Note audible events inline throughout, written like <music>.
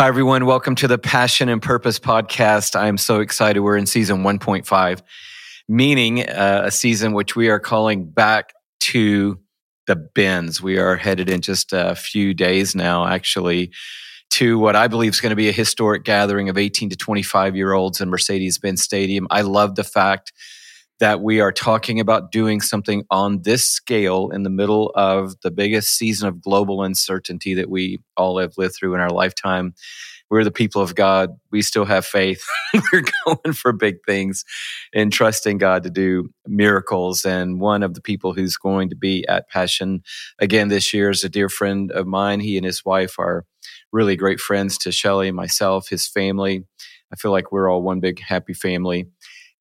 Hi, everyone. Welcome to the Passion and Purpose podcast. I'm so excited. We're in season 1.5, meaning uh, a season which we are calling Back to the Benz. We are headed in just a few days now, actually, to what I believe is going to be a historic gathering of 18 to 25 year olds in Mercedes Benz Stadium. I love the fact that we are talking about doing something on this scale in the middle of the biggest season of global uncertainty that we all have lived through in our lifetime. We're the people of God. We still have faith. <laughs> We're going for big things and trusting God to do miracles. And one of the people who's going to be at Passion again this year is a dear friend of mine. He and his wife are really great friends to Shelly, myself, his family. I feel like we're all one big happy family.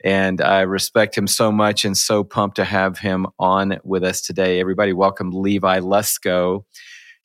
And I respect him so much and so pumped to have him on with us today. Everybody, welcome Levi Lusko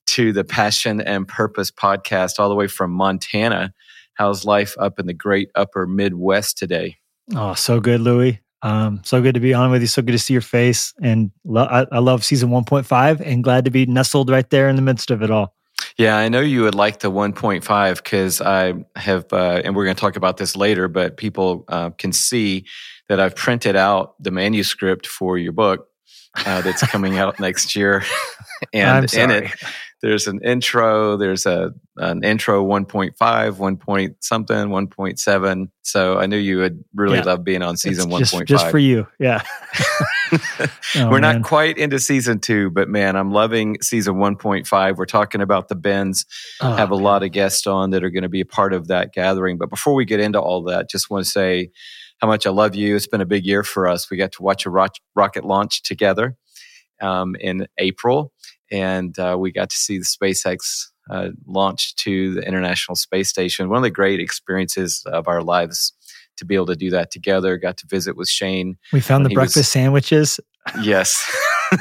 to the Passion and Purpose podcast, all the way from Montana. How's life up in the great upper Midwest today? Oh, so good, Louie. Um, so good to be on with you. So good to see your face. And lo- I, I love season 1.5 and glad to be nestled right there in the midst of it all. Yeah, I know you would like the 1.5 because I have, uh, and we're going to talk about this later, but people uh, can see that I've printed out the manuscript for your book uh, that's coming out <laughs> next year. and in it, there's an intro, there's a an intro 1.5, 1 point something, 1.7. So I knew you would really yeah. love being on season 1.5. Just, just for you. Yeah. <laughs> oh, We're man. not quite into season two, but man, I'm loving season 1.5. We're talking about the Benz. Oh, have a man. lot of guests on that are going to be a part of that gathering. But before we get into all that, just want to say how much I love you. It's been a big year for us. We got to watch a rocket launch together um, in April, and uh, we got to see the SpaceX uh, launch to the International Space Station. One of the great experiences of our lives to be able to do that together. Got to visit with Shane. We found the breakfast was, sandwiches. Yes. <laughs>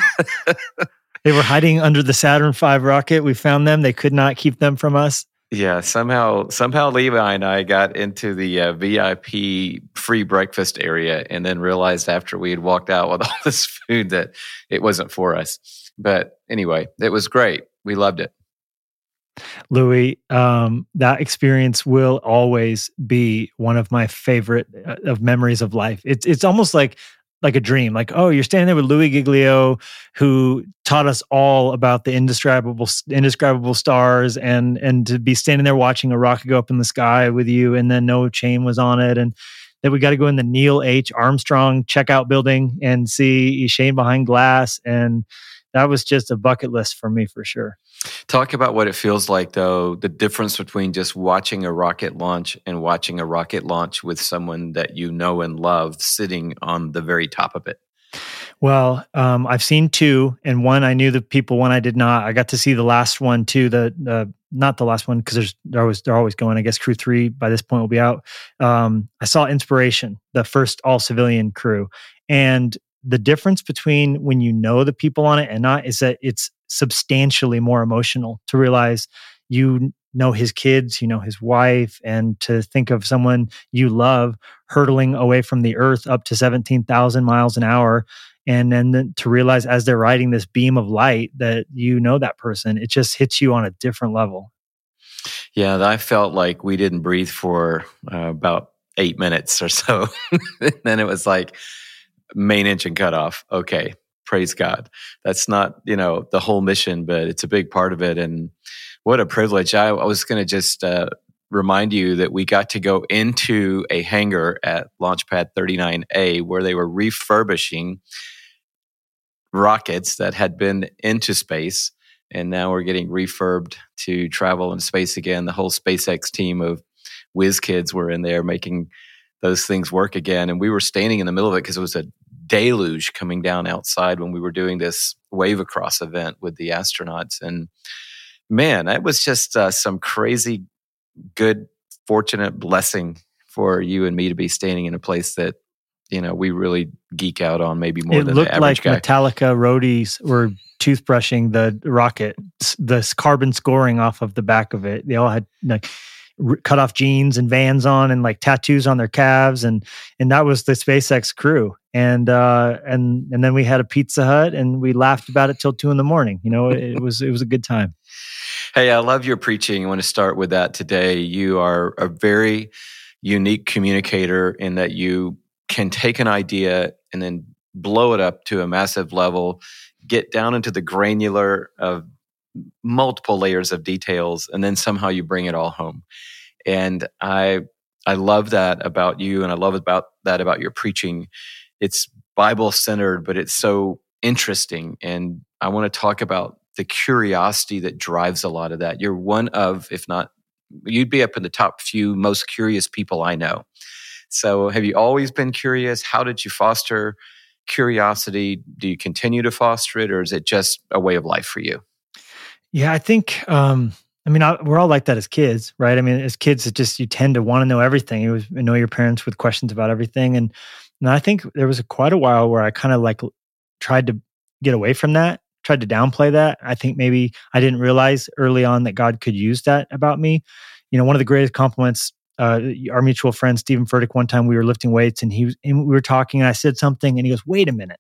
<laughs> they were hiding under the Saturn V rocket. We found them. They could not keep them from us. Yeah, somehow somehow Levi and I got into the uh, VIP free breakfast area, and then realized after we had walked out with all <laughs> this food that it wasn't for us. But anyway, it was great. We loved it. Louie, um, that experience will always be one of my favorite uh, of memories of life. It's it's almost like like a dream. Like, oh, you're standing there with Louie Giglio, who taught us all about the indescribable indescribable stars, and and to be standing there watching a rocket go up in the sky with you, and then no Shane was on it, and that we got to go in the Neil H. Armstrong checkout building and see Shane behind glass, and that was just a bucket list for me for sure. Talk about what it feels like, though, the difference between just watching a rocket launch and watching a rocket launch with someone that you know and love sitting on the very top of it. Well, um, I've seen two, and one I knew the people, one I did not. I got to see the last one too. The uh, not the last one because there's they're always they're always going. I guess crew three by this point will be out. Um, I saw Inspiration, the first all civilian crew, and the difference between when you know the people on it and not is that it's substantially more emotional to realize you know his kids, you know his wife, and to think of someone you love hurtling away from the earth up to 17,000 miles an hour. And then to realize as they're riding this beam of light that you know that person, it just hits you on a different level. Yeah, I felt like we didn't breathe for uh, about eight minutes or so. and <laughs> then it was like main engine cut off. Okay, praise God. That's not, you know, the whole mission, but it's a big part of it. And what a privilege. I, I was going to just uh, remind you that we got to go into a hangar at Launchpad 39A where they were refurbishing rockets that had been into space. And now we're getting refurbed to travel in space again. The whole SpaceX team of whiz kids were in there making those things work again. And we were standing in the middle of it because it was a deluge coming down outside when we were doing this wave across event with the astronauts. And man, that was just uh, some crazy good, fortunate blessing for you and me to be standing in a place that you know we really geek out on maybe more it than looked the like guy. Metallica roadies were toothbrushing the rocket, the carbon scoring off of the back of it. They all had like cut off jeans and vans on and like tattoos on their calves and and that was the SpaceX crew and uh and and then we had a Pizza Hut and we laughed about it till two in the morning you know it, it was it was a good time <laughs> Hey, I love your preaching. I want to start with that today. You are a very unique communicator in that you can take an idea and then blow it up to a massive level, get down into the granular of multiple layers of details, and then somehow you bring it all home. And I I love that about you, and I love about that about your preaching. It's Bible centered, but it's so interesting. And I want to talk about the curiosity that drives a lot of that. You're one of, if not, you'd be up in the top few most curious people I know. So, have you always been curious? How did you foster curiosity? Do you continue to foster it, or is it just a way of life for you? Yeah, I think. Um, I mean, I, we're all like that as kids, right? I mean, as kids, it just you tend to want to know everything. You know your parents with questions about everything, and and I think there was a, quite a while where I kind of like tried to get away from that, tried to downplay that. I think maybe I didn't realize early on that God could use that about me. You know, one of the greatest compliments uh, our mutual friend Steven Furtick. One time we were lifting weights and he was, and we were talking, and I said something, and he goes, "Wait a minute."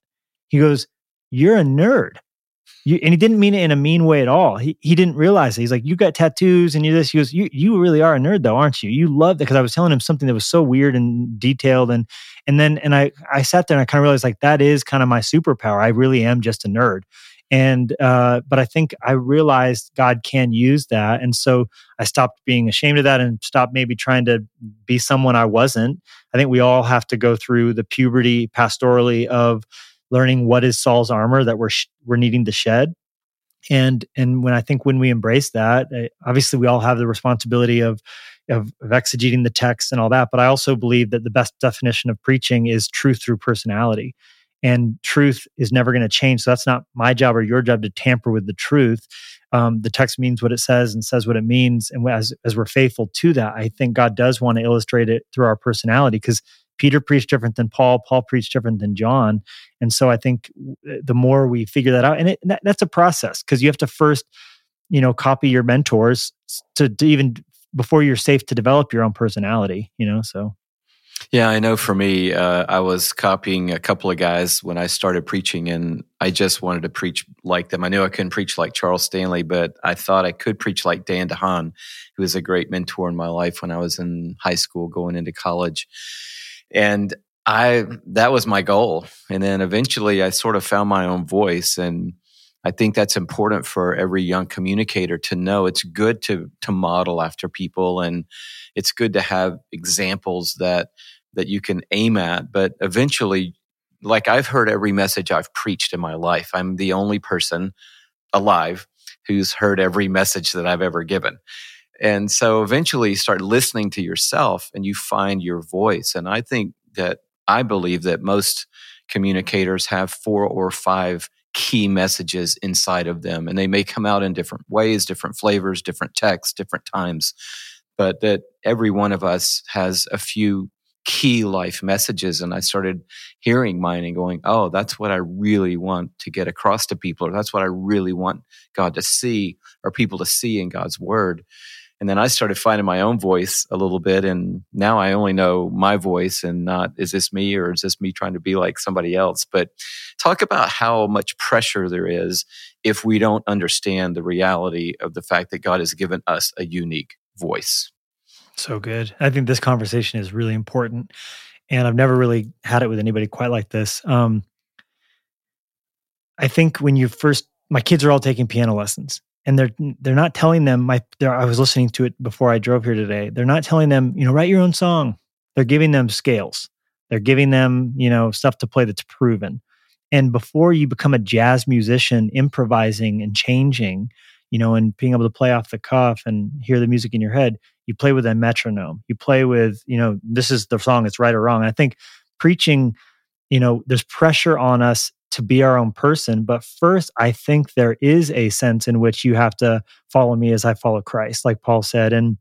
He goes, "You're a nerd." You, and he didn't mean it in a mean way at all. He he didn't realize it. He's like, "You got tattoos and you're this." He goes, "You you really are a nerd, though, aren't you? You love that." Because I was telling him something that was so weird and detailed, and and then and I I sat there and I kind of realized like that is kind of my superpower. I really am just a nerd and uh, but i think i realized god can use that and so i stopped being ashamed of that and stopped maybe trying to be someone i wasn't i think we all have to go through the puberty pastorally of learning what is saul's armor that we're sh- we're needing to shed and and when i think when we embrace that eh, obviously we all have the responsibility of of, of exegeting the text and all that but i also believe that the best definition of preaching is truth through personality and truth is never going to change. So that's not my job or your job to tamper with the truth. Um, the text means what it says and says what it means. And as, as we're faithful to that, I think God does want to illustrate it through our personality because Peter preached different than Paul, Paul preached different than John. And so I think the more we figure that out, and, it, that, that's a process because you have to first, you know, copy your mentors to, to even before you're safe to develop your own personality, you know, so. Yeah, I know for me, uh, I was copying a couple of guys when I started preaching, and I just wanted to preach like them. I knew I couldn't preach like Charles Stanley, but I thought I could preach like Dan DeHaan, who was a great mentor in my life when I was in high school going into college. And I that was my goal. And then eventually I sort of found my own voice and I think that's important for every young communicator to know. It's good to to model after people and it's good to have examples that that you can aim at but eventually like i've heard every message i've preached in my life i'm the only person alive who's heard every message that i've ever given and so eventually you start listening to yourself and you find your voice and i think that i believe that most communicators have four or five key messages inside of them and they may come out in different ways different flavors different texts different times but that every one of us has a few key life messages. And I started hearing mine and going, oh, that's what I really want to get across to people, or that's what I really want God to see, or people to see in God's word. And then I started finding my own voice a little bit. And now I only know my voice and not, is this me or is this me trying to be like somebody else? But talk about how much pressure there is if we don't understand the reality of the fact that God has given us a unique voice. So good. I think this conversation is really important. And I've never really had it with anybody quite like this. Um, I think when you first, my kids are all taking piano lessons and they're they're not telling them my I was listening to it before I drove here today. They're not telling them, you know, write your own song. They're giving them scales. They're giving them, you know, stuff to play that's proven. And before you become a jazz musician, improvising and changing, you know, and being able to play off the cuff and hear the music in your head, you play with a metronome. You play with, you know, this is the song, it's right or wrong. I think preaching, you know, there's pressure on us to be our own person. But first, I think there is a sense in which you have to follow me as I follow Christ, like Paul said. And,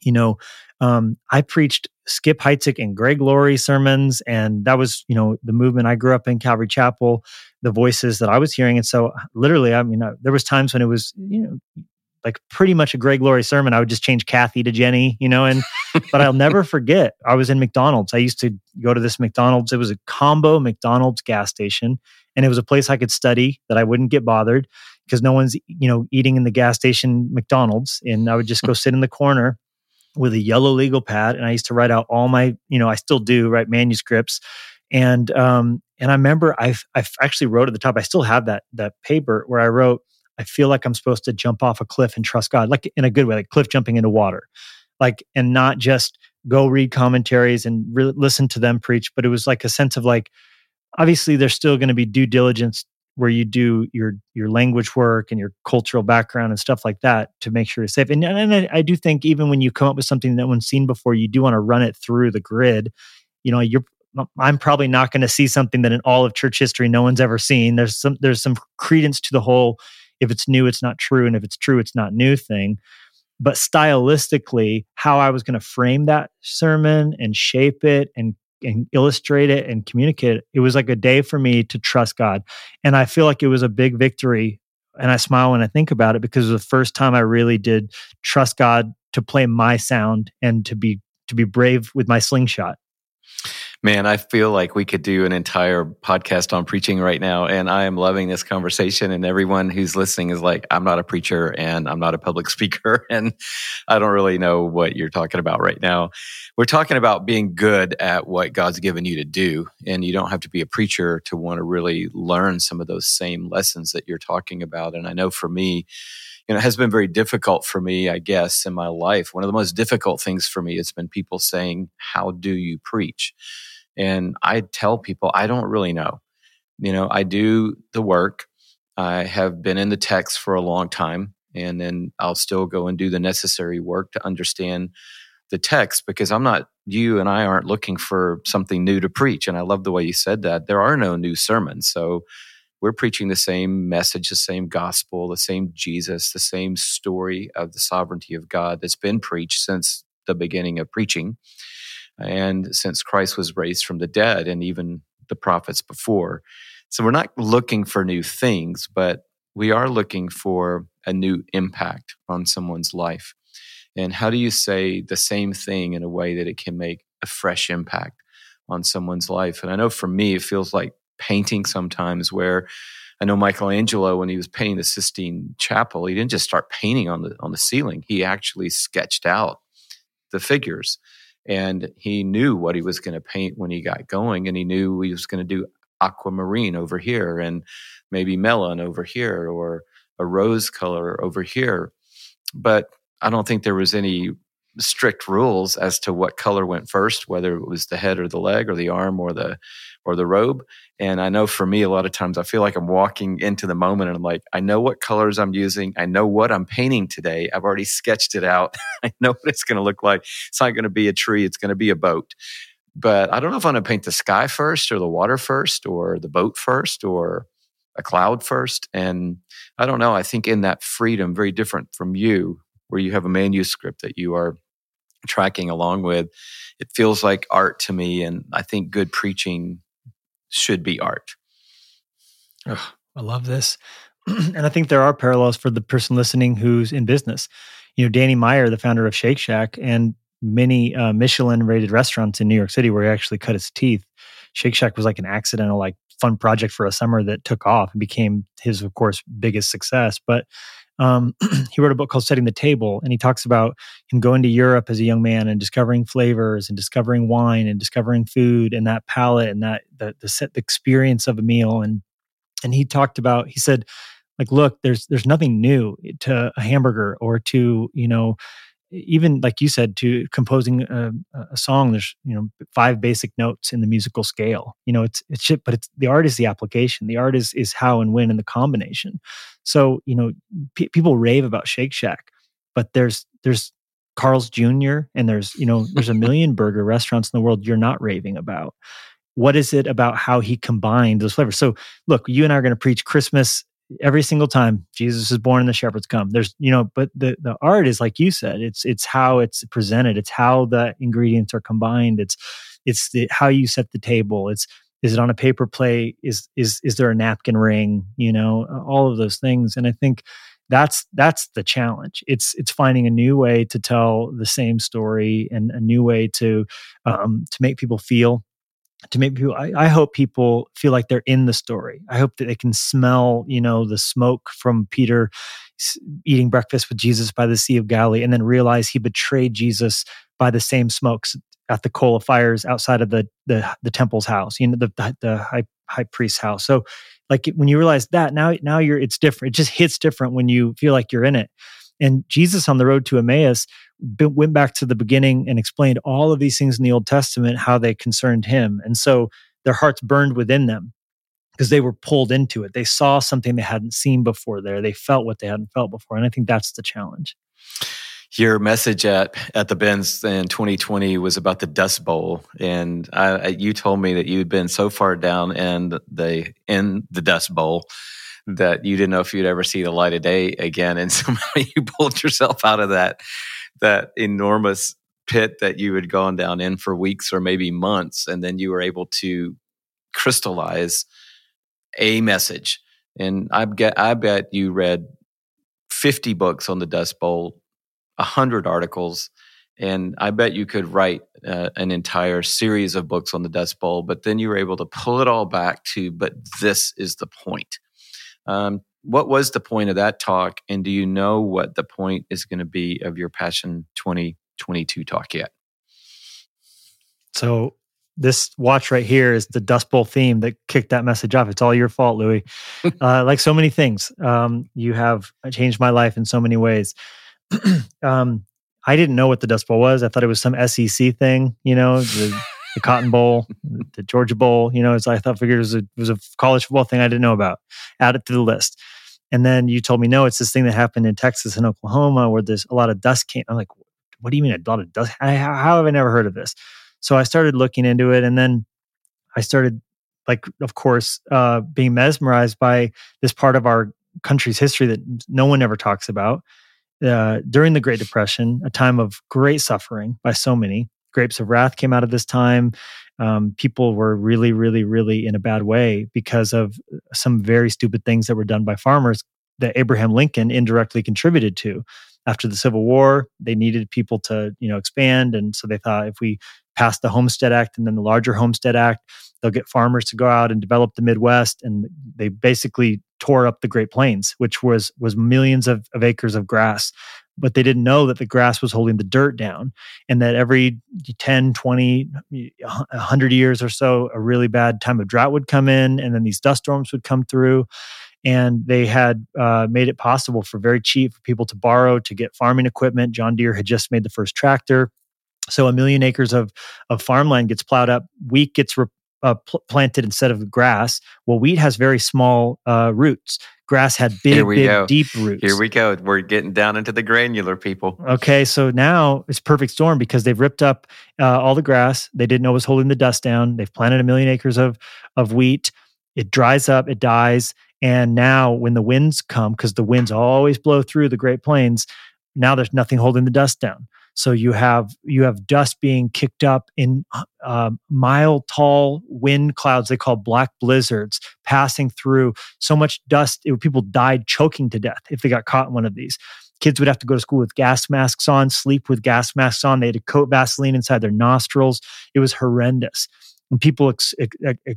you know, um, I preached Skip Heitzig and Greg Laurie sermons, and that was, you know, the movement. I grew up in Calvary Chapel the voices that I was hearing. And so literally, I mean, uh, there was times when it was, you know, like pretty much a Greg Laurie sermon. I would just change Kathy to Jenny, you know, and but I'll never <laughs> forget. I was in McDonald's. I used to go to this McDonald's. It was a combo McDonald's gas station, and it was a place I could study that I wouldn't get bothered. because no one's you know eating in the gas station McDonald's, and I would just go sit in the corner with a yellow legal pad, and I used to write out all my you know I still do write manuscripts, and um and I remember I I actually wrote at the top. I still have that that paper where I wrote. I feel like I'm supposed to jump off a cliff and trust God, like in a good way, like cliff jumping into water, like and not just go read commentaries and re- listen to them preach. But it was like a sense of like, obviously, there's still going to be due diligence where you do your your language work and your cultural background and stuff like that to make sure it's safe. And, and I, I do think even when you come up with something that one's seen before, you do want to run it through the grid. You know, you're I'm probably not going to see something that in all of church history no one's ever seen. There's some there's some credence to the whole if it's new, it's not true, and if it's true, it's not new thing. But stylistically how i was going to frame that sermon and shape it and and illustrate it and communicate it, it was like a day for me to trust god. And i feel like it was a big victory and i smile when i think about it because it was the first time i really did trust god to play my sound and to be to be brave with my slingshot Man, I feel like we could do an entire podcast on preaching right now. And I am loving this conversation. And everyone who's listening is like, I'm not a preacher and I'm not a public <laughs> speaker. And I don't really know what you're talking about right now. We're talking about being good at what God's given you to do. And you don't have to be a preacher to want to really learn some of those same lessons that you're talking about. And I know for me, you know, it has been very difficult for me, I guess, in my life. One of the most difficult things for me has been people saying, How do you preach? And I tell people, I don't really know. You know, I do the work. I have been in the text for a long time, and then I'll still go and do the necessary work to understand the text because I'm not, you and I aren't looking for something new to preach. And I love the way you said that. There are no new sermons. So we're preaching the same message, the same gospel, the same Jesus, the same story of the sovereignty of God that's been preached since the beginning of preaching and since Christ was raised from the dead and even the prophets before. So we're not looking for new things, but we are looking for a new impact on someone's life. And how do you say the same thing in a way that it can make a fresh impact on someone's life? And I know for me, it feels like painting sometimes where I know Michelangelo, when he was painting the Sistine Chapel, he didn't just start painting on the on the ceiling. He actually sketched out the figures and he knew what he was going to paint when he got going and he knew he was going to do aquamarine over here and maybe melon over here or a rose color over here. But i don't think there was any strict rules as to what color went first whether it was the head or the leg or the arm or the or the robe. And I know for me, a lot of times I feel like I'm walking into the moment and I'm like, I know what colors I'm using. I know what I'm painting today. I've already sketched it out. <laughs> I know what it's going to look like. It's not going to be a tree, it's going to be a boat. But I don't know if I'm going to paint the sky first or the water first or the boat first or a cloud first. And I don't know. I think in that freedom, very different from you, where you have a manuscript that you are tracking along with, it feels like art to me. And I think good preaching should be art. Oh, I love this. <clears throat> and I think there are parallels for the person listening who's in business. You know, Danny Meyer, the founder of Shake Shack, and many uh, Michelin rated restaurants in New York City where he actually cut his teeth. Shake Shack was like an accidental, like fun project for a summer that took off and became his, of course, biggest success. But um, <clears throat> he wrote a book called Setting the Table, and he talks about him going to Europe as a young man and discovering flavors and discovering wine and discovering food and that palate and that the the, set, the experience of a meal. And and he talked about he said like look there's there's nothing new to a hamburger or to you know even like you said to composing a, a, song there's you know five basic notes in the musical scale. You know it's it's shit but it's the art is the application. The art is is how and when and the combination. So you know people rave about shake shack but there's there's carl's jr and there's you know there's a million burger restaurants in the world you're not raving about. What is it about how he combined those flavors? So look you and i are going to preach christmas every single time Jesus is born and the shepherds come. There's, you know, but the the art is like you said, it's it's how it's presented, it's how the ingredients are combined, it's it's the how you set the table, it's is it on a paper plate, is is is there a napkin ring, you know, all of those things. And I think that's that's the challenge. It's it's finding a new way to tell the same story and a new way to um, to make people feel to make people I, I, hope people feel like they're in the story. I hope that they can smell you know the smoke from peter eating breakfast with jesus by the sea of galilee and then realize he betrayed jesus by the same smokes at the coal of fires outside of the the, the temple's house you know the, the, the high, high priest's house. So like when you realize that now now you're it's different. It just hits different when you feel like you're in it and jesus on the road to emmaus went back to the beginning and explained all of these things in the Old Testament, how they concerned him. And so their hearts burned within them because they were pulled into it. They saw something they hadn't seen before there. They felt what they hadn't felt before. And I think that's the challenge. Your message at, at the Benz in 2020 was about the Dust Bowl. And I, you told me that you'd been so far down in the, in the Dust Bowl that you didn't know if you'd ever see the light of day again. And <laughs> somehow you pulled yourself out of that that enormous pit that you had gone down in for weeks or maybe months and then you were able to crystallize a message and i bet i bet you read 50 books on the dust bowl 100 articles and i bet you could write uh, an entire series of books on the dust bowl but then you were able to pull it all back to but this is the point um, what was the point of that talk and do you know what the point is going to be of your passion 2022 talk yet? So this watch right here is the dust bowl theme that kicked that message off. It's all your fault louie. <laughs> Uh, like so many things um, you have changed my life in so many ways. <clears throat> Um, i didn't know what the dust bowl was. I thought it was some sec thing you know the, the Cotton Bowl, the Georgia Bowl. You know, as I thought, figured it was, a, it was a college football thing I didn't know about. Add it to the list. And then you told me, no, it's this thing that happened in Texas and Oklahoma where there's a lot of dust came. I'm like, what do you mean a lot of dust? How, how have I never heard of this? So I started looking into it and then I started like, of course, uh, being mesmerized by this part of our country's history that no one ever talks about. Uh, during the Great Depression, a time of great suffering by so many, Grapes of Wrath came out of this time. Um, people were really, really, really in a bad way because of some very stupid things that were done by farmers that Abraham Lincoln indirectly contributed to. After the Civil War, they needed people to, you know, expand, and so they thought if we pass the Homestead Act and then the larger Homestead Act, they'll get farmers to go out and develop the Midwest, and they basically tore up the Great Plains, which was was millions of, of acres of grass but they didn't know that the grass was holding the dirt down and that every 10 20 100 years or so a really bad time of drought would come in and then these dust storms would come through and they had uh, made it possible for very cheap for people to borrow to get farming equipment john deere had just made the first tractor so a million acres of, of farmland gets plowed up wheat gets re- uh, pl- planted instead of grass. Well, wheat has very small uh, roots. Grass had big, big, go. deep roots. Here we go. We're getting down into the granular people. Okay, so now it's perfect storm because they've ripped up uh, all the grass. They didn't know it was holding the dust down. They've planted a million acres of of wheat. It dries up. It dies. And now, when the winds come, because the winds always blow through the Great Plains, now there's nothing holding the dust down. So you have you have dust being kicked up in uh, mile tall wind clouds they call black blizzards passing through. So much dust, it, people died choking to death if they got caught in one of these. Kids would have to go to school with gas masks on, sleep with gas masks on. They had to coat Vaseline inside their nostrils. It was horrendous. And people ex-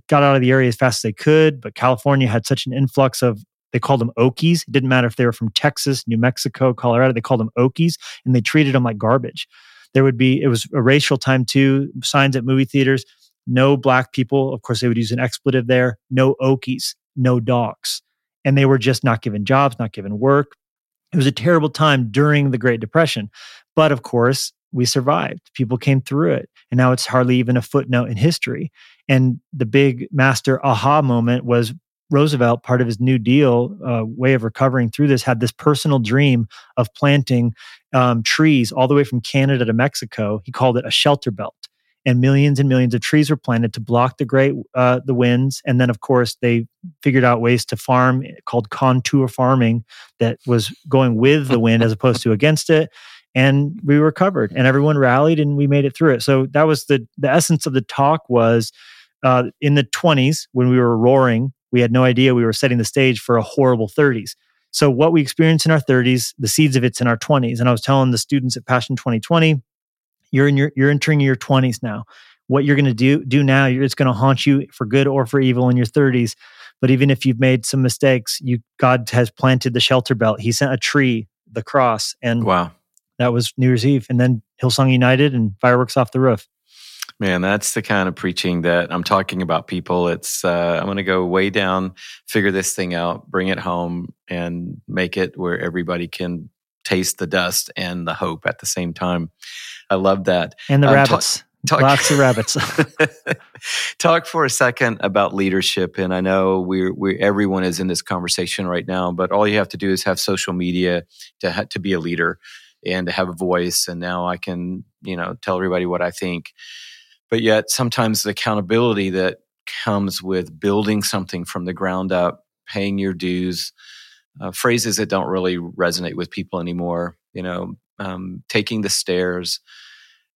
got out of the area as fast as they could, but California had such an influx of they called them Okies. It didn't matter if they were from Texas, New Mexico, Colorado. They called them Okies, and they treated them like garbage. There would be it was a racial time too. Signs at movie theaters: no black people. Of course, they would use an expletive there. No Okies, no dogs, and they were just not given jobs, not given work. It was a terrible time during the Great Depression, but of course, we survived. People came through it. And now it's hardly even a footnote in history. And the big master aha moment was Roosevelt, part of his New Deal uh, way of recovering through this, had this personal dream of planting um, trees all the way from Canada to Mexico. He called it a shelter belt, and millions and millions of trees were planted to block the great uh, the winds. And then, of course, they figured out ways to farm called contour farming that was going with the wind as opposed to against it. And we recovered, and everyone rallied, and we made it through it. So that was the the essence of the talk was. Uh, in the 20s, when we were roaring, we had no idea we were setting the stage for a horrible 30s. So what we experience in our 30s, the seeds of it's in our 20s. And I was telling the students at Passion 2020, you're in your you're entering your 20s now. what you're going to do do now, it's going to haunt you for good or for evil in your 30s. But even if you've made some mistakes, you God has planted the shelter belt. He sent a tree, the cross, and wow, that was New Year's Eve, and then Hillsong United and fireworks off the roof. Man, that's the kind of preaching that I'm talking about. People, it's uh, I'm going to go way down, figure this thing out, bring it home, and make it where everybody can taste the dust and the hope at the same time. I love that. And the um, rabbits. Talk, Lots of rabbits. <laughs> talk for a second about leadership, and I know we we everyone is in this conversation right now. But all you have to do is have social media to ha- to be a leader and to have a voice. And now I can you know tell everybody what I think but yet sometimes the accountability that comes with building something from the ground up, paying your dues, uh, phrases that don't really resonate with people anymore. You know, um, taking the stairs,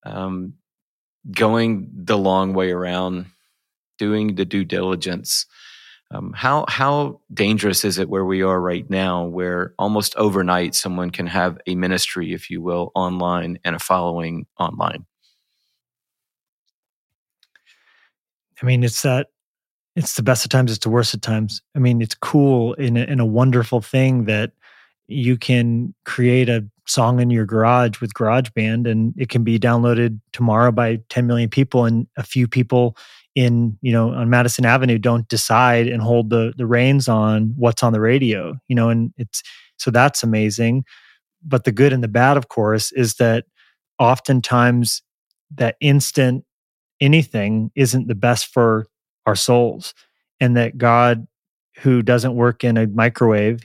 um, going the long way around, doing the due diligence. Um, how how dangerous is it where we are right now, where almost overnight someone can have a ministry, if you will, online and a following online? I mean, it's that it's the best of times, it's the worst of times. I mean, it's cool in a, in a wonderful thing that you can create a song in your garage with GarageBand and it can be downloaded tomorrow by 10 million people and a few people in you know on Madison Avenue don't decide and hold the the reins on what's on the radio you know and it's so that's amazing but the good and the bad of course is that oftentimes that instant anything isn't the best for our souls and that god who doesn't work in a microwave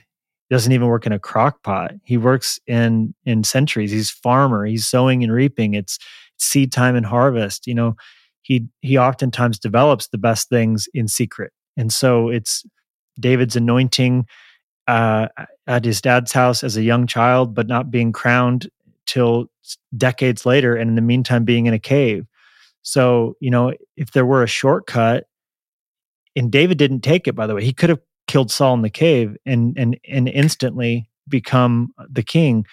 doesn't even work in a crock pot he works in in centuries. He's farmer. He's sowing and reaping. It's seed time and harvest. You know he he oftentimes develops the best things in secret. And so it's david's anointing uh, at his dad's house as a young child but not being crowned till decades later and in the meantime being in a cave so, you know, if there were a shortcut, and David didn't take it, by the way, he could have killed Saul in the cave and and and instantly become the king.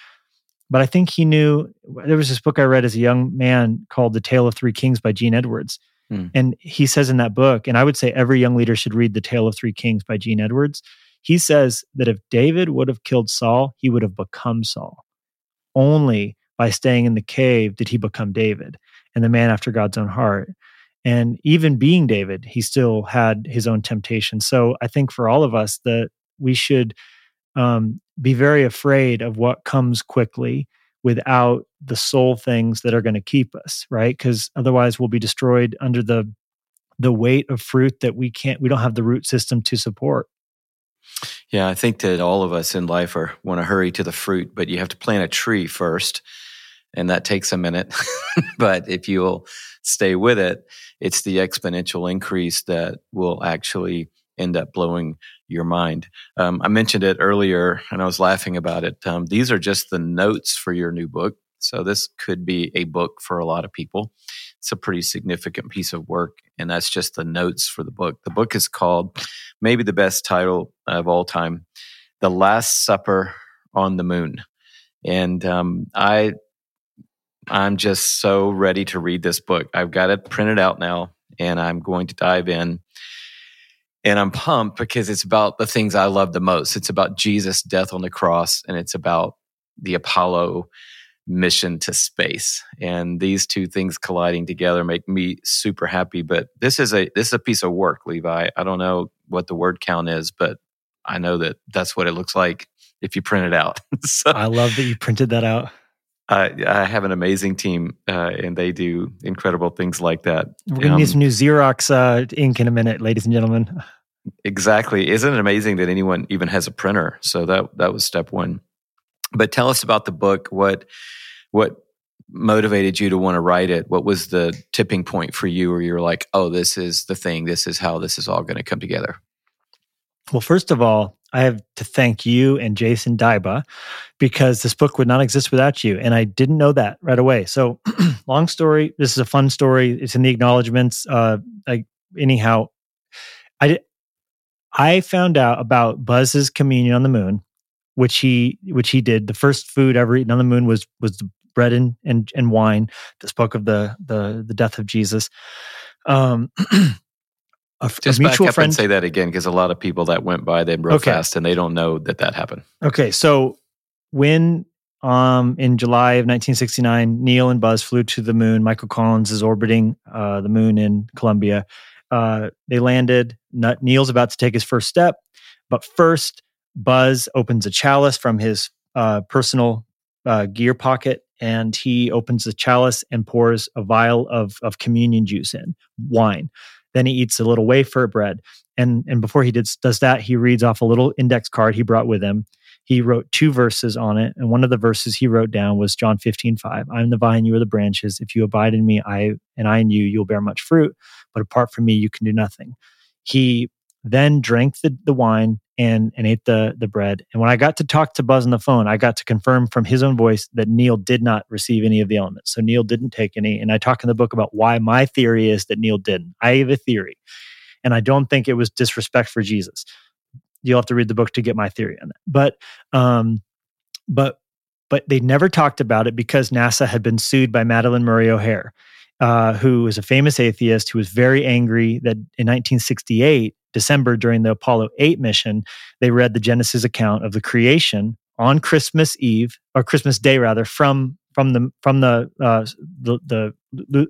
But I think he knew there was this book I read as a young man called The Tale of Three Kings by Gene Edwards. Hmm. And he says in that book, and I would say every young leader should read The Tale of Three Kings by Gene Edwards. He says that if David would have killed Saul, he would have become Saul. Only by staying in the cave did he become David and the man after God's own heart. And even being David, he still had his own temptation. So I think for all of us that we should um, be very afraid of what comes quickly without the soul things that are going to keep us, right? Because otherwise we'll be destroyed under the the weight of fruit that we can't we don't have the root system to support. Yeah, I think that all of us in life are want to hurry to the fruit, but you have to plant a tree first and that takes a minute. <laughs> but if you'll stay with it, it's the exponential increase that will actually end up blowing your mind. Um, I mentioned it earlier and I was laughing about it. Um, these are just the notes for your new book. So this could be a book for a lot of people. It's a pretty significant piece of work, and that's just the notes for the book. The book is called, maybe the best title of all time, The Last Supper on the Moon. And um, I I'm just so ready to read this book. I've got it printed out now and I'm going to dive in. And I'm pumped because it's about the things I love the most. It's about Jesus' death on the cross and it's about the Apollo mission to space. And these two things colliding together make me super happy. But this is a this is a piece of work, Levi. I don't know what the word count is, but I know that that's what it looks like if you print it out. <laughs> so, I love that you printed that out. I have an amazing team, uh, and they do incredible things like that. We're going to um, need some new Xerox uh, ink in a minute, ladies and gentlemen. Exactly. Isn't it amazing that anyone even has a printer? So that that was step one. But tell us about the book. What what motivated you to want to write it? What was the tipping point for you, where you're like, "Oh, this is the thing. This is how this is all going to come together." Well, first of all, I have to thank you and Jason Dyba because this book would not exist without you. And I didn't know that right away. So, <clears throat> long story. This is a fun story. It's in the acknowledgments. Uh, I, anyhow, I, I found out about Buzz's communion on the moon, which he which he did. The first food ever eaten on the moon was was bread and, and and wine that spoke of the the the death of Jesus. Um, <clears throat> a, Just a mutual back up friend, and say that again, because a lot of people that went by them real okay. fast and they don't know that that happened. Okay, so when um, in July of 1969, Neil and Buzz flew to the moon. Michael Collins is orbiting uh, the moon in Columbia. Uh, they landed. Neil's about to take his first step, but first, Buzz opens a chalice from his uh, personal uh, gear pocket, and he opens the chalice and pours a vial of of communion juice in wine. Then he eats a little wafer bread, and and before he did, does that, he reads off a little index card he brought with him he wrote two verses on it. And one of the verses he wrote down was John 15, 5. I'm the vine, you are the branches. If you abide in me, I and I in you, you'll bear much fruit. But apart from me, you can do nothing. He then drank the, the wine and, and ate the, the bread. And when I got to talk to Buzz on the phone, I got to confirm from his own voice that Neil did not receive any of the elements. So Neil didn't take any. And I talk in the book about why my theory is that Neil didn't. I have a theory. And I don't think it was disrespect for Jesus you'll have to read the book to get my theory on that. But um, but but they never talked about it because NASA had been sued by Madalyn Murray O'Hair, uh, who was a famous atheist who was very angry that in 1968 December during the Apollo 8 mission, they read the Genesis account of the creation on Christmas Eve or Christmas Day rather from from the from the uh, the, the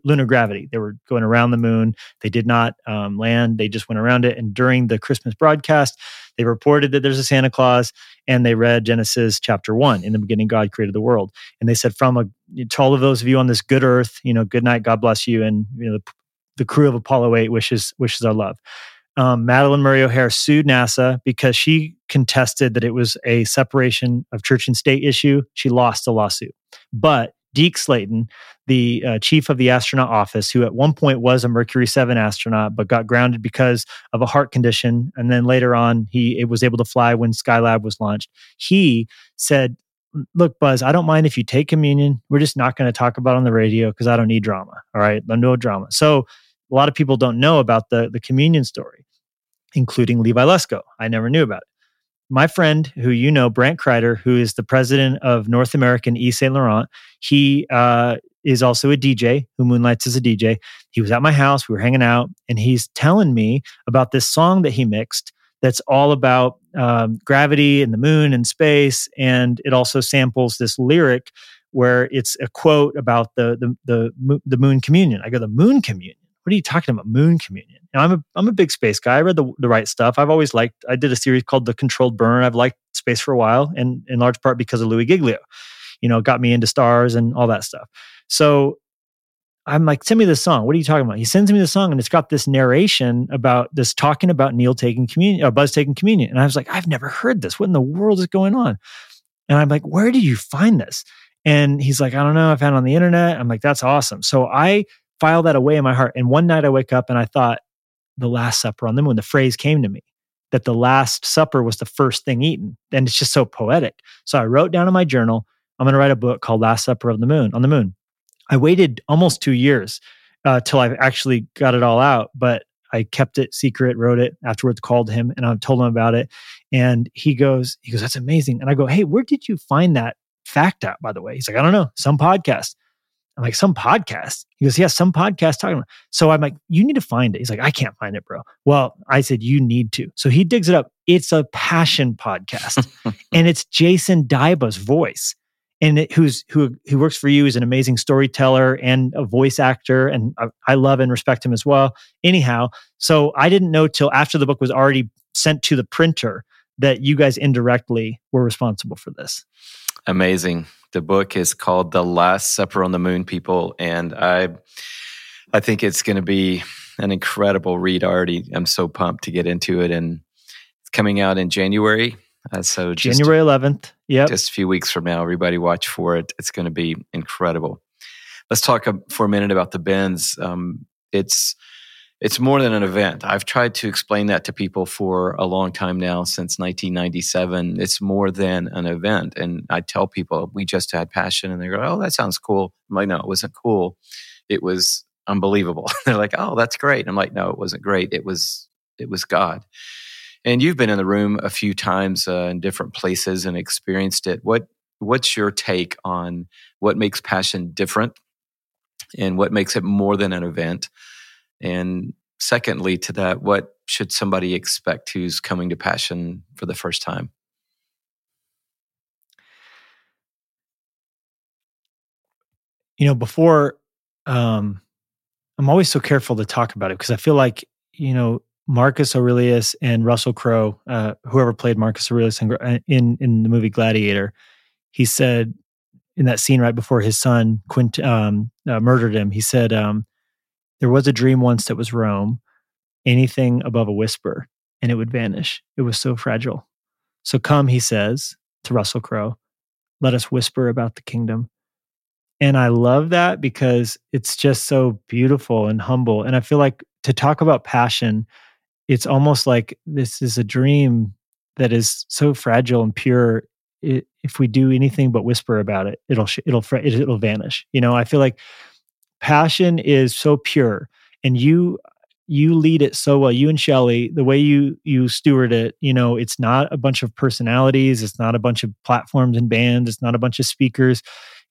lunar gravity. They were going around the moon. They did not um, land. They just went around it. And during the Christmas broadcast, they reported that there's a Santa Claus, and they read Genesis chapter one. In the beginning, God created the world. And they said, from a to all of those of you on this good earth, you know, good night, God bless you, and you know, the, the crew of Apollo Eight wishes wishes our love um, Madalyn Murray O'Hair sued NASA because she contested that it was a separation of church and state issue. She lost the lawsuit. But Deke Slayton, the uh, chief of the astronaut office, who at one point was a Mercury 7 astronaut, but got grounded because of a heart condition. And then later on, he was able to fly when Skylab was launched. He said, Look, Buzz, I don't mind if you take communion. We're just not going to talk about on the radio because I don't need drama. All right. No drama. So a lot of people don't know about the, the communion story, including Levi Lusko. I never knew about it. My friend, who you know, Brant Kreider, who is the president of North American Yves Saint Laurent, he uh, is also a DJ who moonlights as a DJ. He was at my house, we were hanging out, and he's telling me about this song that he mixed that's all about um, gravity and the moon and space. And it also samples this lyric where it's a quote about the, the, the, the moon communion. I go, the moon communion what are you talking about? Moon communion. Know, I'm a I'm a big space guy. I read the the right stuff. I've always liked. I did a series called The Controlled Burn. I've liked space for a while, and in large part because of Louie Giglio. You know, got me into stars and all that stuff. So I'm like, send me this song. What are you talking about? He sends me the song, and it's got this narration about this talking about Neil taking communion, or uh, Buzz taking communion. And I was like, I've never heard this. What in the world is going on? And I'm like, where did you find this? And he's like, I don't know. I found it on the internet. I'm like, that's awesome. So I file that away in my heart. And one night I wake up and I thought, the Last Supper on the moon, the phrase came to me that the Last Supper was the first thing eaten. And it's just so poetic. So I wrote down in my journal, I'm going to write a book called Last Supper of the Moon on the moon. I waited almost two years uh, till I actually got it all out, but I kept it secret, wrote it afterwards, called him and I told him about it. And he goes, he goes, that's amazing. And I go, Hey, where did you find that fact out, by the way? He's like, I don't know, some podcast. I'm like, some podcast. He goes, yeah, some podcast talking about. So I'm like, you need to find it. He's like, I can't find it, bro. Well, I said, you need to. So he digs it up. It's a passion podcast, <laughs> and it's Jason Dyba's voice, and it, who's who who works for you is an amazing storyteller and a voice actor, and I, I love and respect him as well. Anyhow, so I didn't know till after the book was already sent to the printer that you guys indirectly were responsible for this. Amazing. The book is called The Last Supper on the Moon, people, and I I think it's going to be an incredible read. Already, I'm so pumped to get into it, and it's coming out in January. Uh, so January 11th. Yeah, just a few weeks from now. Everybody watch for it. It's going to be incredible. Let's talk for a minute about the Benz. Um, it's it's more than an event. I've tried to explain that to people for a long time now, since 1997. It's more than an event. And I tell people, we just had passion, and they go, Oh, that sounds cool. I'm like, No, it wasn't cool. It was unbelievable. <laughs> They're like, Oh, that's great. I'm like, No, it wasn't great. It was, it was God. And you've been in the room a few times uh, in different places and experienced it. What, what's your take on what makes passion different and what makes it more than an event? And secondly, to that, what should somebody expect who's coming to passion for the first time? You know, before um, I'm always so careful to talk about it because I feel like, you know, Marcus Aurelius and Russell Crowe, uh, whoever played Marcus Aurelius in, uh, in, in the movie Gladiator, he said in that scene right before his son Quint um, uh, murdered him, he said, um, "There was a dream once that was Rome. Anything above a whisper, and it would vanish. It was so fragile. So come," he says to Russell Crowe, "let us whisper about the kingdom." And I love that because it's just so beautiful and humble. And I feel like to talk about passion, it's almost like this is a dream that is so fragile and pure. It, if we do anything but whisper about it, it'll it'll it'll vanish. You know, I feel like passion is so pure, and you you lead it so well. You and Shelly, the way you you steward it, you know, it's not a bunch of personalities, it's not a bunch of platforms and bands, it's not a bunch of speakers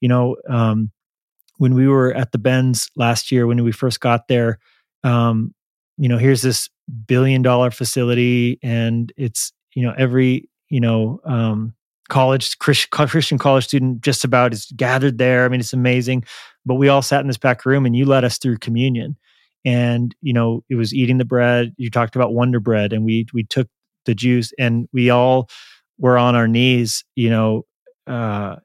you know, um, when we were at the Benz last year, when we first got there, um, you know, here's this billion dollar facility, and it's you know every you know um, college Christian college student just about is gathered there. I mean, it's amazing. But we all sat in this back room, and you led us through communion, and you know, it was eating the bread. You talked about Wonder Bread, and we we took the juice, and we all were on our knees, you know, uh,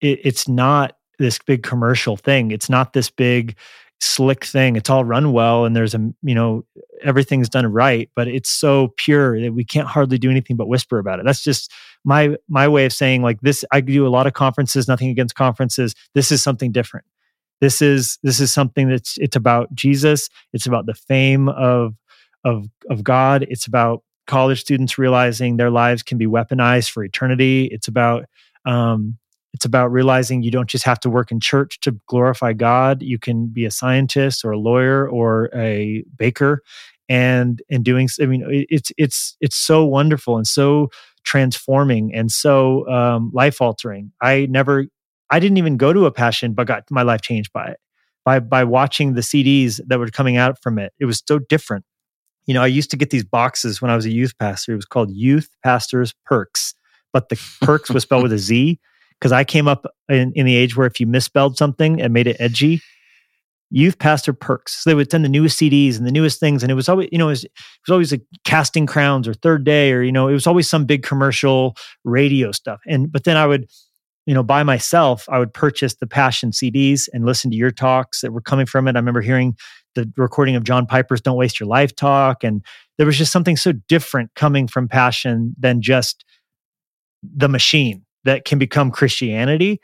it, it's not this big commercial thing. It's not this big slick thing. It's all run well and there's a, you know, everything's done right, but it's so pure that we can't hardly do anything but whisper about it. That's just my my way of saying like this I do a lot of conferences, nothing against conferences. This is something different. This is this is something that's it's about Jesus, it's about the fame of of of God, it's about college students realizing their lives can be weaponized for eternity. It's about um, it's about realizing you don't just have to work in church to glorify God. You can be a scientist or a lawyer or a baker and and doing I mean it's it's it's so wonderful and so transforming and so um, life altering. I never I didn't even go to a passion but got my life changed by it. By by watching the CDs that were coming out from it. It was so different. You know, I used to get these boxes when I was a youth pastor. It was called Youth Pastors Perks, but the perks was spelled with a Z because I came up in, in the age where if you misspelled something and made it edgy, youth pastor perks. So they would send the newest CDs and the newest things, and it was always, you know, it was, it was always like casting crowns or third day, or you know, it was always some big commercial radio stuff. And but then I would, you know, by myself, I would purchase the Passion CDs and listen to your talks that were coming from it. I remember hearing the recording of John Piper's "Don't Waste Your Life" talk, and there was just something so different coming from Passion than just the machine that can become Christianity.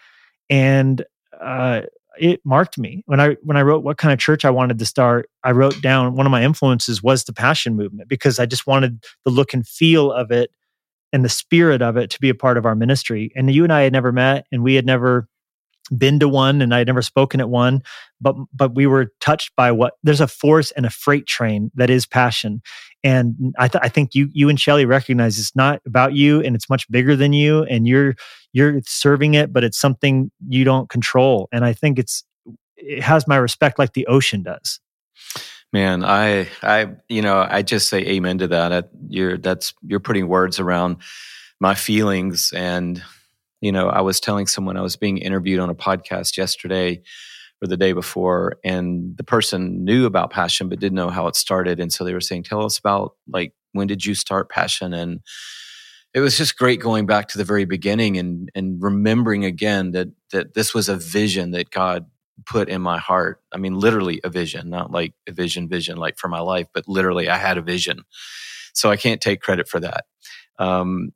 And uh, it marked me when I when I wrote what kind of church I wanted to start. I wrote down one of my influences was the Passion Movement because I just wanted the look and feel of it and the spirit of it to be a part of our ministry. And you and I had never met, and we had never been to one and I'd never spoken at one, but but we were touched by what there's a force and a freight train that is passion. And I, th- I think you you and Shelly recognize it's not about you and it's much bigger than you and you're you're serving it, but it's something you don't control. And I think it's it has my respect like the ocean does. Man, I I you know I just say amen to that. You're that's you're putting words around my feelings and you know, I was telling someone I was being interviewed on a podcast yesterday or the day before, and the person knew about passion but didn't know how it started. And so they were saying, Tell us about like when did you start passion? And it was just great going back to the very beginning and and remembering again that that this was a vision that God put in my heart. I mean, literally a vision, not like a vision, vision like for my life, but literally I had a vision. So I can't take credit for that. Um,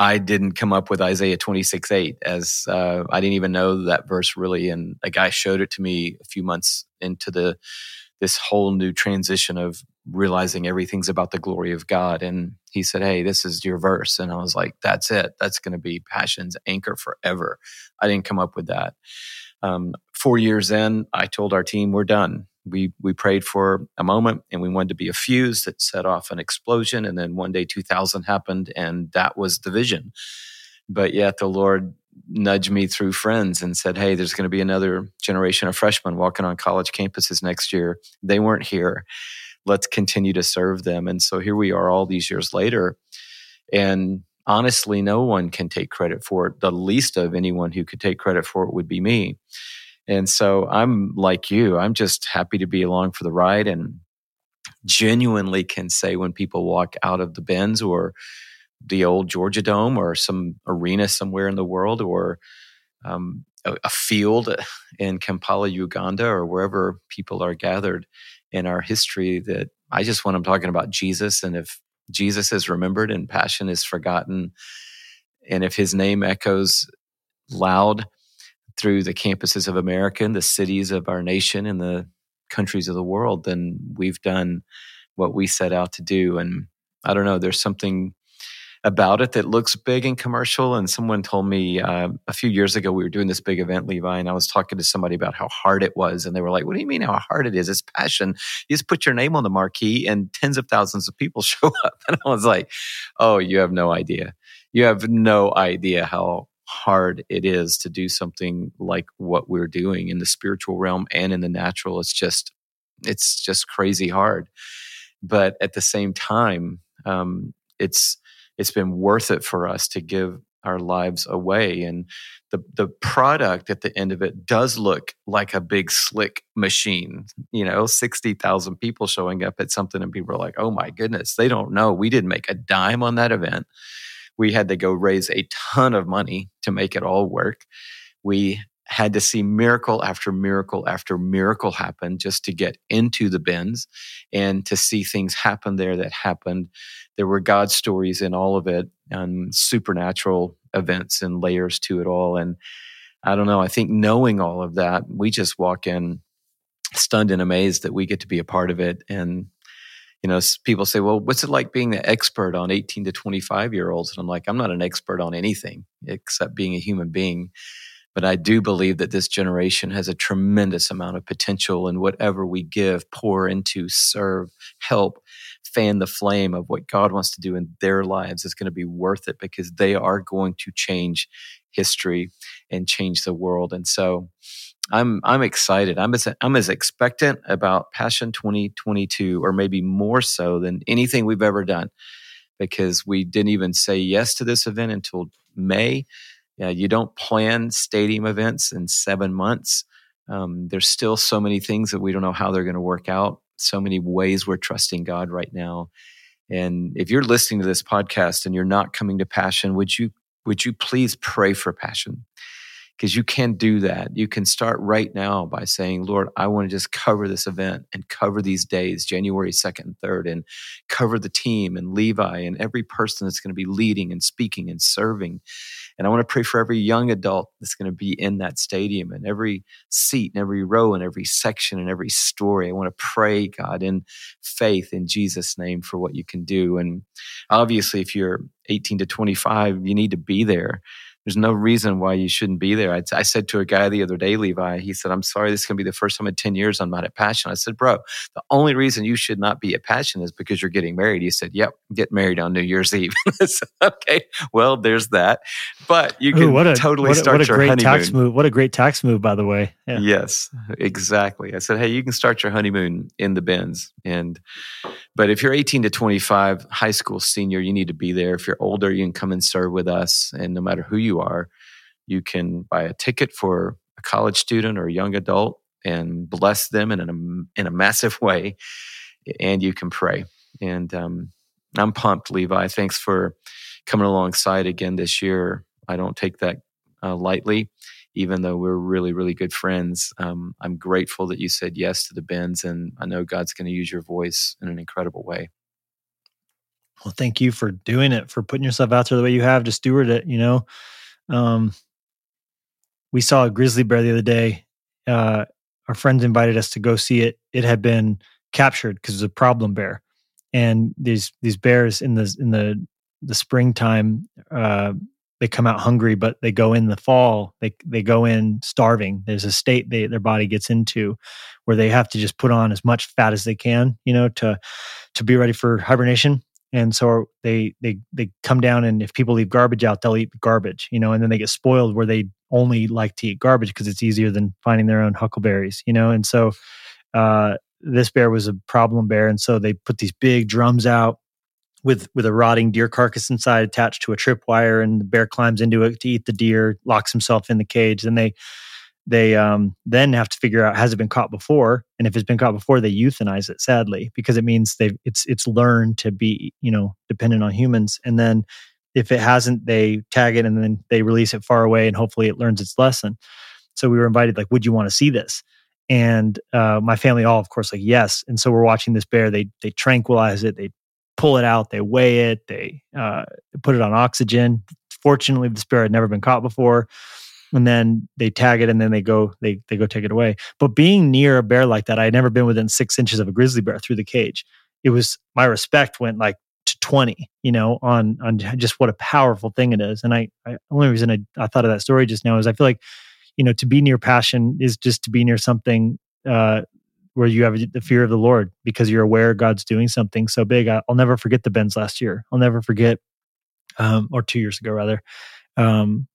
I didn't come up with Isaiah 26 8 as uh, I didn't even know that verse really. And a guy showed it to me a few months into the this whole new transition of realizing everything's about the glory of God. And he said, Hey, this is your verse. And I was like, That's it. That's going to be passion's anchor forever. I didn't come up with that. Um, four years in, I told our team, We're done we we prayed for a moment and we wanted to be a fuse that set off an explosion and then one day 2000 happened and that was the vision but yet the Lord nudged me through friends and said, Hey, there's going to be another generation of freshmen walking on college campuses next year. They weren't here. Let's continue to serve them. And so here we are all these years later. And honestly, no one can take credit for it. The least of anyone who could take credit for it would be me. And so I'm like you, I'm just happy to be along for the ride and genuinely can say when people walk out of the Benz or the old Georgia Dome or some arena somewhere in the world or um, a, a, field in Kampala, Uganda, or wherever people are gathered in our history that I just want them talking about Jesus. And if Jesus is remembered and passion is forgotten, and if his name echoes loud through the campuses of America and the cities of our nation and the countries of the world, then we've done what we set out to do. And I don't know, there's something about it that looks big and commercial. And someone told me uh, a few years ago we were doing this big event, Levi, and I was talking to somebody about how hard it was, and they were like, "What do you mean how hard it is? It's passion. You just put your name on the marquee, and tens of thousands of people <laughs> show up." And I was like, "Oh, you have no idea. You have no idea how." Hard it is to do something like what we're doing in the spiritual realm and in the natural it's just it's just crazy hard. But at the same time um, it's it's been worth it for us to give our lives away. And the the product at the end of it does look like a big slick machine you know 60,000 people showing up at something and people are like oh my goodness they don't know. We didn't make a dime on that event we had to go raise a ton of money to make it all work we had to see miracle after miracle after miracle happen just to get into the Benz and to see things happen there that happened. There were God stories in all of it and supernatural events and layers to it all. And I don't know, I think knowing all of that, we just walk in stunned and amazed that we get to be a part of it. And you know, people say, well, what's it like being the expert on 18 to 25 year olds? And I'm like, I'm not an expert on anything except being a human being. But I do believe that this generation has a tremendous amount of potential and whatever we give, pour into, serve, help, fan the flame of what God wants to do in their lives is going to be worth it because they are going to change history and change the world. And so I'm I'm excited. I'm as I'm as expectant about Passion 2022 or maybe more so than anything we've ever done because we didn't even say yes to this event until May yeah, you don't plan stadium events in seven months. Um, there's still so many things that we don't know how they're going to work out. So many ways we're trusting God right now. And if you're listening to this podcast and you're not coming to Passion, would you would you please pray for Passion? Because you can do that. You can start right now by saying, Lord, I want to just cover this event and cover these days, January 2nd and 3rd, and cover the team and Levi and every person that's going to be leading and speaking and serving and I want to pray for every young adult that's going to be in that stadium and every seat and every row and every section and every story. I want to pray, God, in faith in Jesus' name for what you can do. And obviously, if you're 18 to 25, you need to be there there's no reason why you shouldn't be there. I, I, said to a guy the other day, Levi, he said, I'm sorry, this is going to be the first time in 10 years I'm not at Passion. I said, bro, the only reason you should not be at Passion is because you're getting married. He said, yep, get married on New Year's Eve. <laughs> said, okay, well, there's that. But you can Ooh, what a, totally what a, start what a your great honeymoon. Tax move. What a great tax move, by the way. Yeah. Yes, exactly. I said, hey, you can start your honeymoon in the Benz. And, but if you're 18 to 25, high school senior, you need to be there. If you're older, you can come and serve with us. And no matter who you are, you can buy a ticket for a college student or a young adult and bless them in a, in a massive <laughs> way. And you can pray. And um, I'm pumped, Levi. Thanks for coming alongside again this year. I don't take that uh, lightly, even though we're really, really good friends. Um, I'm grateful that you said yes to the Benz, and I know God's going to use your voice in an incredible way. Well, thank you for doing it, for putting yourself out there the way you have to steward it. You know, um, we saw a grizzly bear the other day. Uh, our friends invited us to go see it. It had been captured because it was a problem bear, and these these bears in the in the the springtime uh, they come out hungry, but they go in the fall. They they go in starving. There's a state they, their body gets into where they have to just put on as much fat as they can, you know, to to be ready for hibernation. And so they they they come down and if people leave garbage out they'll eat garbage you know and then they get spoiled where they only like to eat garbage because it's easier than finding their own huckleberries you know and so uh, this bear was a problem bear and so they put these big drums out with with a rotting deer carcass inside attached to a tripwire and the bear climbs into it to eat the deer locks himself in the cage and they they um, then have to figure out has it been caught before? And if it's been caught before they euthanize it sadly because it means they've it's it's learned to be you know dependent on humans. And then if it hasn't they tag it and then they release it far away and hopefully it learns its lesson. So we were invited like would you want to see this? And uh, my family all of course like yes. And so we're watching this bear. They they tranquilize it. They pull it out. They weigh it. They uh, put it on oxygen. Fortunately this bear had never been caught before and then they tag it and then they go they they go take it away. But being near a bear like that i had never been within six inches of a grizzly bear through the cage. It was my respect went like to 20 you know on on just what a powerful thing it is. And i, I only reason I, I thought of that story just now is i feel like you know to be near passion is just to be near something uh where you have the fear of the lord because you're aware god's doing something so big. I, will never forget the Benz last year. I'll never forget um or two years ago rather. Um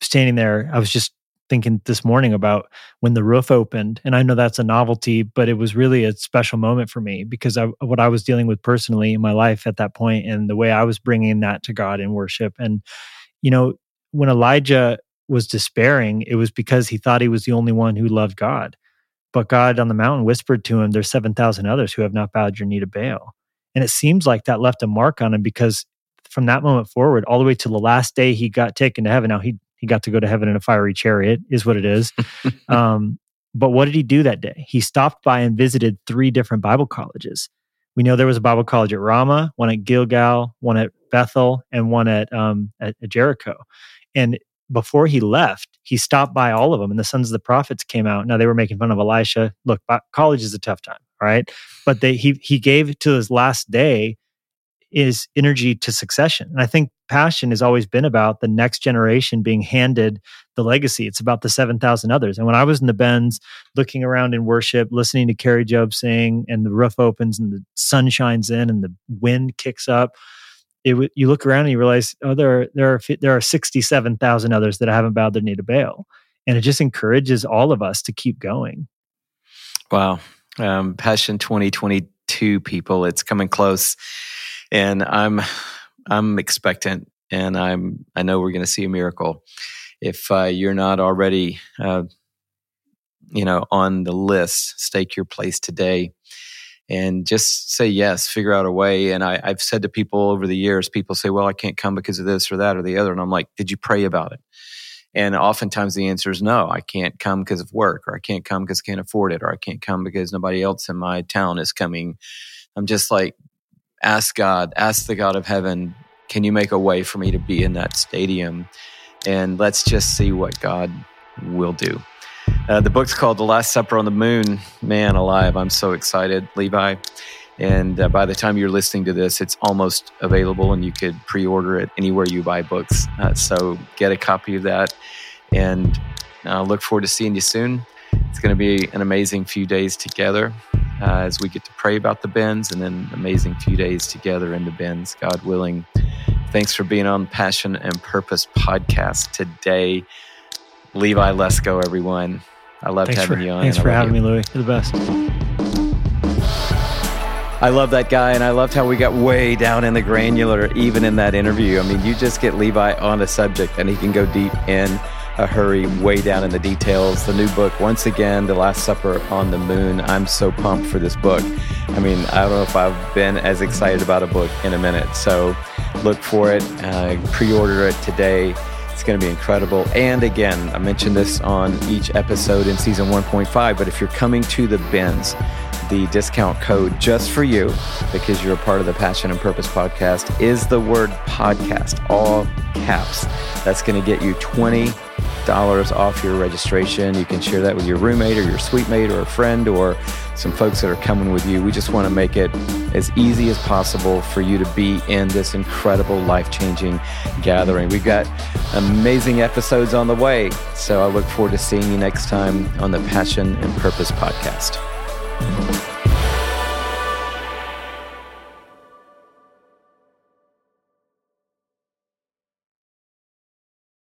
standing there, I was just thinking this morning about when the roof opened and i know that's a novelty but it was really a special moment for me because of what i was dealing with personally in my life at that point and the way i was bringing that to god in worship. And you know when elijah was despairing it was because he thought he was the only one who loved god. But god on the mountain whispered to him there's 7000 others who have not bowed your knee to baal. And it seems like that left a mark on him because from that moment forward all the way to the last day he got taken to heaven now he he got to go to heaven in a fiery chariot, is what it is. <laughs> um, but what did he do that day? He stopped by and visited three different Bible colleges. We know there was a Bible college at Ramah, one at Gilgal, one at Bethel, and one at, um, at, at Jericho. And before he left, he stopped by all of them, and the sons of the prophets came out. Now they were making fun of Elisha. Look, college is a tough time, right? But they, he he gave to his last day is energy to succession. And I think passion has always been about the next generation being handed the legacy. It's about the 7,000 others. And when I was in the Benz looking around in worship, listening to Kari Jobe sing, and the roof opens and the sun shines in and the wind kicks up, it you look around and you realize, oh, there are, there are, there are 67,000 others that I haven't bowed their knee to Baal. And it just encourages all of us to keep going. Wow. Um, Passion 2022 people, it's coming close and I'm I'm expectant, and I'm I know we're going to see a miracle. If uh, you're not already, uh, you know, on the list, stake your place today, and just say yes. Figure out a way. And I, I've said to people over the years, people say, "Well, I can't come because of this or that or the other," and I'm like, "Did you pray about it?" And oftentimes the answer is no, I can't come because of work, or I can't come because I can't afford it, or I can't come because nobody else in my town is coming. I'm just like, ask God, ask the God of heaven, can you make a way for me to be in that stadium? And let's just see what God will do. Uh, the book's called The Last Supper on the Moon. Man alive, I'm so excited, Levi. And uh, by the time you're listening to this, it's almost available and you could pre order it anywhere you buy books. Uh, so get a copy of that. And uh, look forward to seeing you soon. It's going to be an amazing few days together uh, as we get to pray about the Benz and then amazing few days together in the Benz, God willing. Thanks for being on Passion and Purpose podcast today. Levi let's everyone. I love having for, you on. Thanks for having you. me, Louie. You're the best. I love that guy, and I loved how we got way down in the granular, even in that interview. I mean, you just get Levi on a subject, and he can go deep in a hurry way down in the details. The new book, once again, The Last Supper on the Moon. I'm so pumped for this book. I mean, I don't know if I've been as excited about a book in a minute. So look for it, uh, pre order it today. It's going to be incredible. And again, I mentioned this on each episode in season 1.5, but if you're coming to the Benz, the discount code just for you, because you're a part of the Passion and Purpose podcast, is the word podcast, all caps. That's going to get you 20 dollars off your registration. You can share that with your roommate or your suite mate or a friend or some folks that are coming with you. We just want to make it as easy as possible for you to be in this incredible life changing gathering. We've got amazing episodes on the way. So I look forward to seeing you next time on the Passion and Purpose podcast.